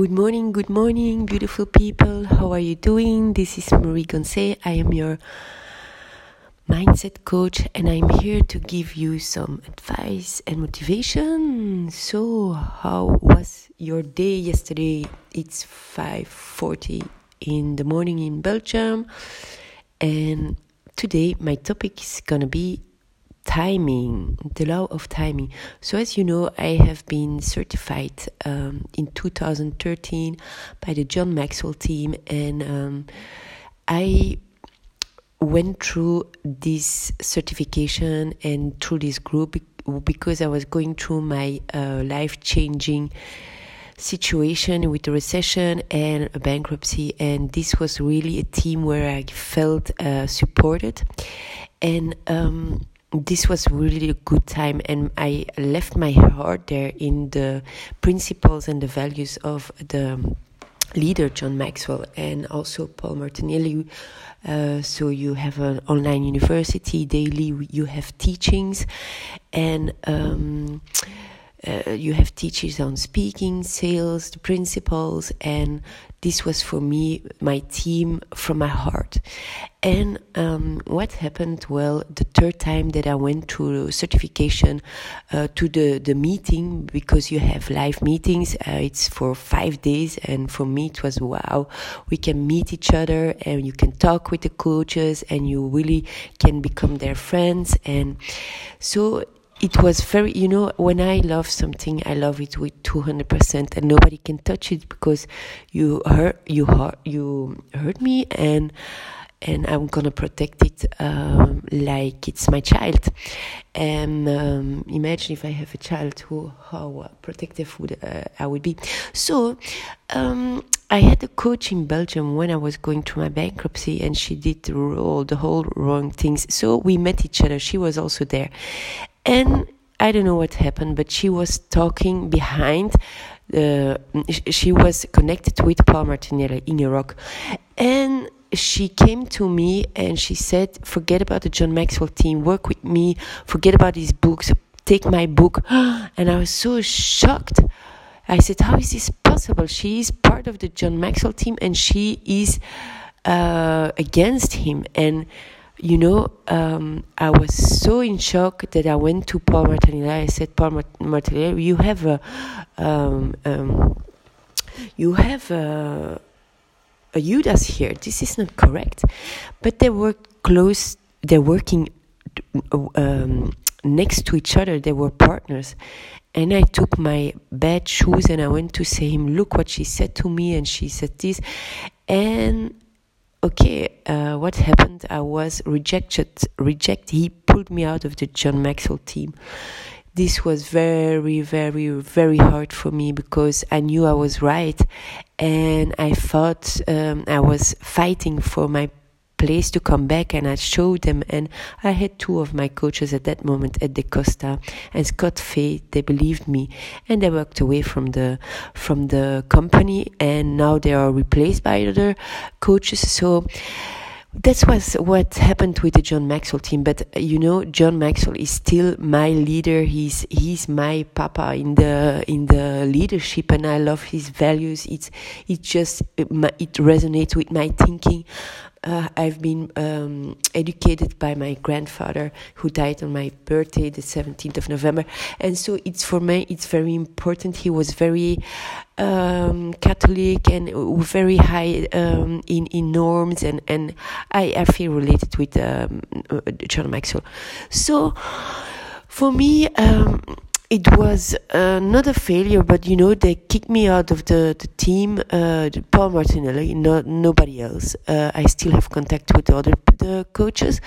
Good morning, good morning, beautiful people. How are you doing? This is Marie Gonce. I am your mindset coach and I'm here to give you some advice and motivation. So, how was your day yesterday? It's 5:40 in the morning in Belgium. And today my topic is to be timing, the law of timing. So, as you know, I have been certified um, in 2013 by the John Maxwell team, and um, I went through this certification and through this group because I was going through my uh, life changing situation with a recession and a bankruptcy and this was really a team where i felt uh, supported and um, this was really a good time and i left my heart there in the principles and the values of the leader john maxwell and also paul martinelli. Uh, so you have an online university daily you have teachings and um, uh, you have teachers on speaking, sales, the principles, and this was for me my team from my heart. And um, what happened? Well, the third time that I went to certification uh, to the the meeting because you have live meetings. Uh, it's for five days, and for me it was wow. We can meet each other, and you can talk with the coaches, and you really can become their friends. And so it was very you know when i love something i love it with 200% and nobody can touch it because you hurt you hurt you hurt me and and i'm gonna protect it um, like it's my child and um, imagine if i have a child who how protective would uh, i would be so um, I had a coach in Belgium when I was going through my bankruptcy, and she did all the whole wrong things. So we met each other. She was also there, and I don't know what happened, but she was talking behind. Uh, she was connected with Paul Martinelli in Iraq, and she came to me and she said, "Forget about the John Maxwell team. Work with me. Forget about these books. Take my book." And I was so shocked. I said, "How is this possible? She is part of the John Maxwell team, and she is uh, against him." And you know, um, I was so in shock that I went to Paul Martinelli. I said, Paul Martinelli, you have a, um, um, you have a, a Judas here. This is not correct. But they were close. They're working um, next to each other. They were partners. And I took my bad shoes and I went to say him, look what she said to me. And she said this. And okay, uh, what happened? I was rejected. Reject. He pulled me out of the John Maxwell team. This was very, very, very hard for me because I knew I was right, and I thought um, I was fighting for my place to come back and I showed them and I had two of my coaches at that moment at the Costa and Scott Fay they believed me and they walked away from the from the company and now they are replaced by other coaches so that's was what happened with the John Maxwell team. But uh, you know, John Maxwell is still my leader. He's he's my papa in the in the leadership, and I love his values. It's it just it, it resonates with my thinking. Uh, I've been um, educated by my grandfather who died on my birthday, the 17th of November. And so it's for me, it's very important. He was very um, Catholic and very high um, in, in norms, and, and I, I feel related with um, John Maxwell. So for me, um, it was uh, not a failure, but you know they kicked me out of the the team. Uh, Paul Martinelli, no, nobody else. Uh, I still have contact with the other the coaches,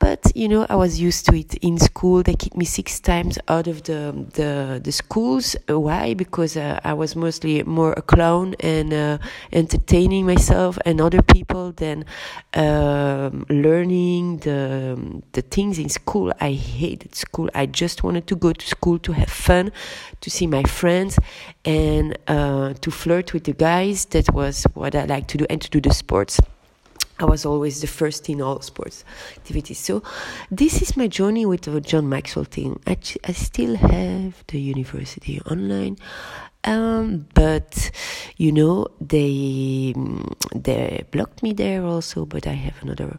but you know I was used to it. In school, they kicked me six times out of the the the schools. Why? Because uh, I was mostly more a clown and uh, entertaining myself and other people than um, learning the the things in school. I hated school. I just wanted to go to school to have have fun, to see my friends, and uh, to flirt with the guys. That was what I like to do, and to do the sports. I was always the first in all sports activities. So, this is my journey with the John Maxwell team. I, I still have the university online, um, but you know they they blocked me there also but i have another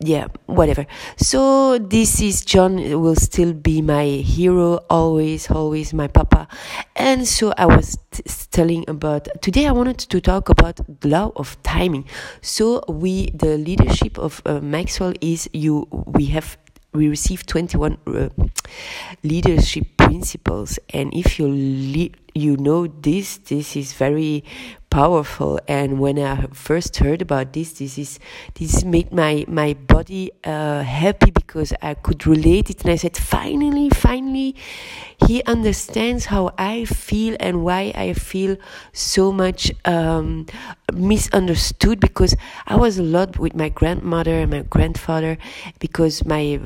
yeah, whatever. So this is John will still be my hero, always, always my papa. And so I was t- telling about today. I wanted to talk about the law of timing. So we, the leadership of uh, Maxwell is you. We have we receive 21 uh, leadership principles and if you you know this this is very powerful. And when i first heard about this this is this made my my body uh, happy because i could relate it. And i said finally finally he understands how i feel and why i feel so much um, misunderstood because i was a lot with my grandmother and my grandfather because my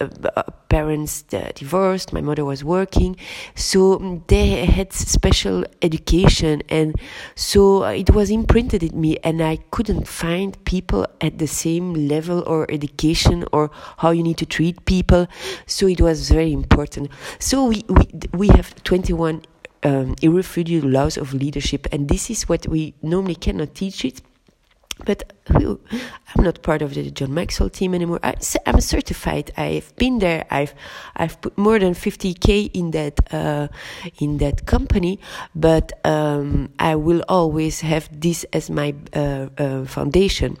uh, parents uh, divorced my mother was working. So mm, they had special education and so uh, it was imprinted in me and i couldn't find people at the same level or education or how you need to treat people. So it was very important. So we we, we have 21 um, irrefutable laws of leadership and this is what we normally cannot teach it but I'm not part of the John Maxwell team anymore. I, am certified. I've been there. I've I've put more than 50k in that uh, in that company. But um, I will always have this as my uh, uh, foundation.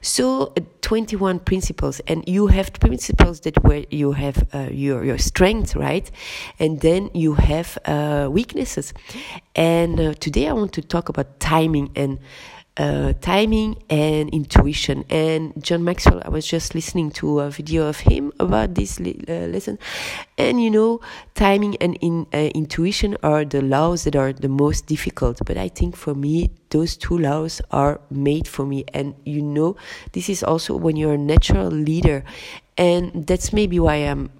So uh, 21 principles, and you have principles that where you have uh, your your strength, right, and then you have uh, weaknesses. And today I want to talk about timing and uh, timing and intuition. And John Maxwell, I was just listening to a video of him about this uh, lesson. And you know, timing and in, uh, intuition are the laws that are the most difficult. But I think for me, those two laws are made for me. And you know, this is also when you're a natural leader. And that's maybe why I'm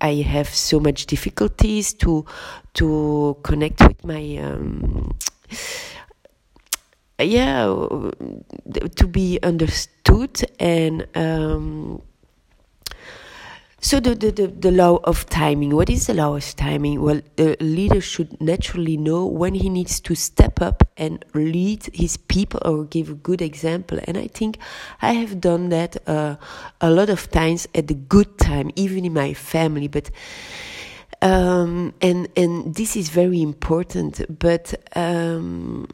I have so much difficulties to to connect with my um, yeah to be understood and um, so the, the, the, the, law of timing what is the law of timing? Well the leader should naturally know when he needs to step up and lead his people or give a good example. And i think i have done that uh, a lot of times at the good time even in my family but um, and and this is very important but um,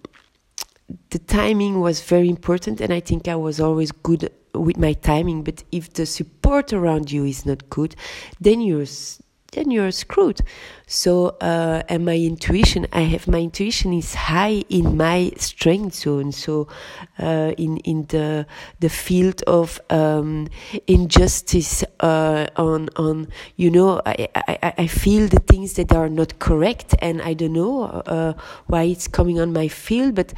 the timing was very important, and I think I was always good with my timing. But if the support around you is not good, then you're then you're screwed. So, uh, and my intuition, I have my intuition is high in my strength zone. So, uh, in in the the field of um, injustice, uh, on on you know, I, I I feel the things that are not correct, and I don't know uh, why it's coming on my field, but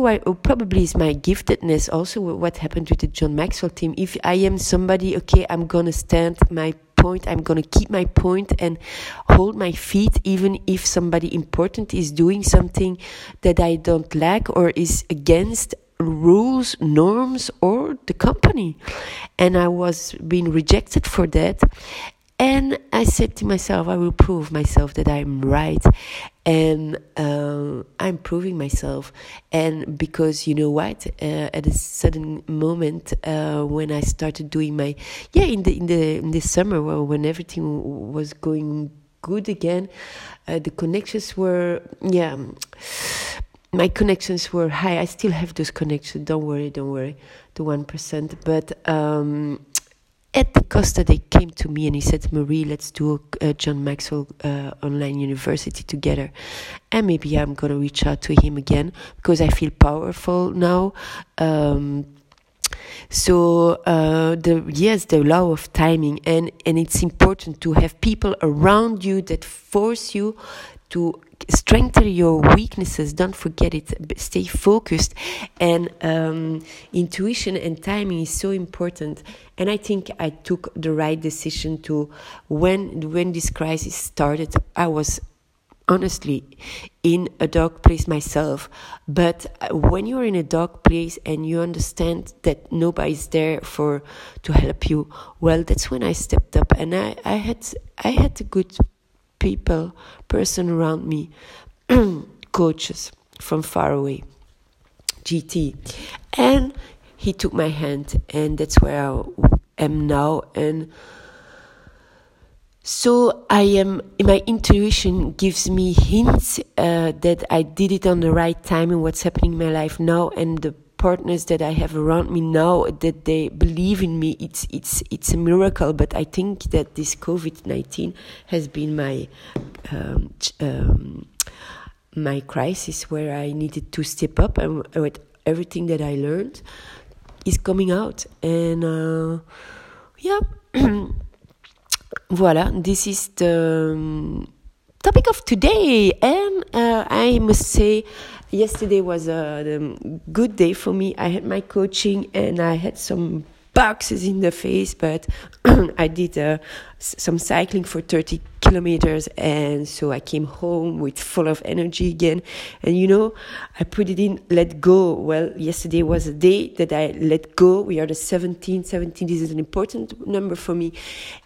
well, oh, probably is my giftedness also what happened with the John Maxwell team. If I am somebody, okay, I'm gonna stand my point, I'm gonna keep my point and hold my feet, even if somebody important is doing something that I don't like or is against rules, norms, or the company. And I was being rejected for that. And I said to myself, I will prove myself that I'm right. And uh, I'm proving myself. And because you know what, uh, at a sudden moment uh, when I started doing my, yeah, in the in the in the summer when everything was going good again, uh, the connections were, yeah, my connections were high. I still have those connections. Don't worry, don't worry, the one percent. But um, at the Costa, they came to me and he said, Marie, let's do a, John Maxwell uh, online university together. And maybe I'm going to reach out to him again because I feel powerful now. Um, so uh, the yes, the law of timing, and and it's important to have people around you that force you to strengthen your weaknesses. Don't forget it. Stay focused. And um, intuition and timing is so important. And i think i took the right decision to when when this crisis started i was honestly in a dark place myself. But when you're in a dark place and you understand that nobody's there for to help you well that's when i stepped up. And i i had i had a good people, person around me, coaches. from far away. GT. And he took my hand, and that's where I am now. And so I am. My intuition gives me hints uh, that I did it on the right time and what's happening in my life now, and the partners that I have around me now that they believe in me. It's it's it's a miracle. But I think that this COVID nineteen has been my um, um, my crisis where I needed to step up and with everything that I learned is coming out and uh, yeah. Voila, this is the um, topic of today, and uh, I must say yesterday was a good day for me. I had my coaching and I had some boxes in the face, but I did uh, some cycling for 30 kilometers, and so I came home with full of energy again. And you know, I put it in let go. Well, yesterday was a day that I let go. We are the 17. 17 This is an important number for me,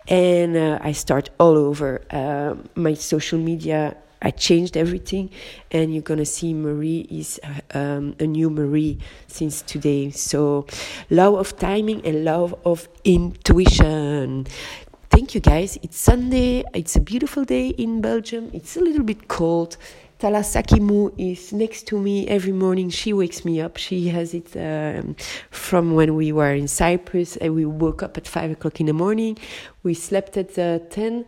and uh, I start all over uh, my social media I changed everything, and you're gonna see Marie is um, a new Marie since today. So, love of timing and love of intuition. Thank you, guys. It's Sunday. It's a beautiful day in Belgium. It's a little bit cold. Talasakimu is next to me every morning. She wakes me up. She has it um, from when we were in Cyprus and we woke up at five o'clock in the morning. We slept at uh, 10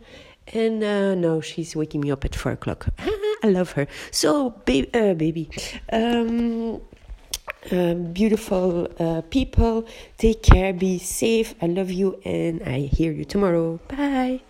and uh, now she's waking me up at four o'clock. I love her. So, uh, baby, um, uh, beautiful uh, people, take care, be safe. I love you, and I hear you tomorrow. Bye.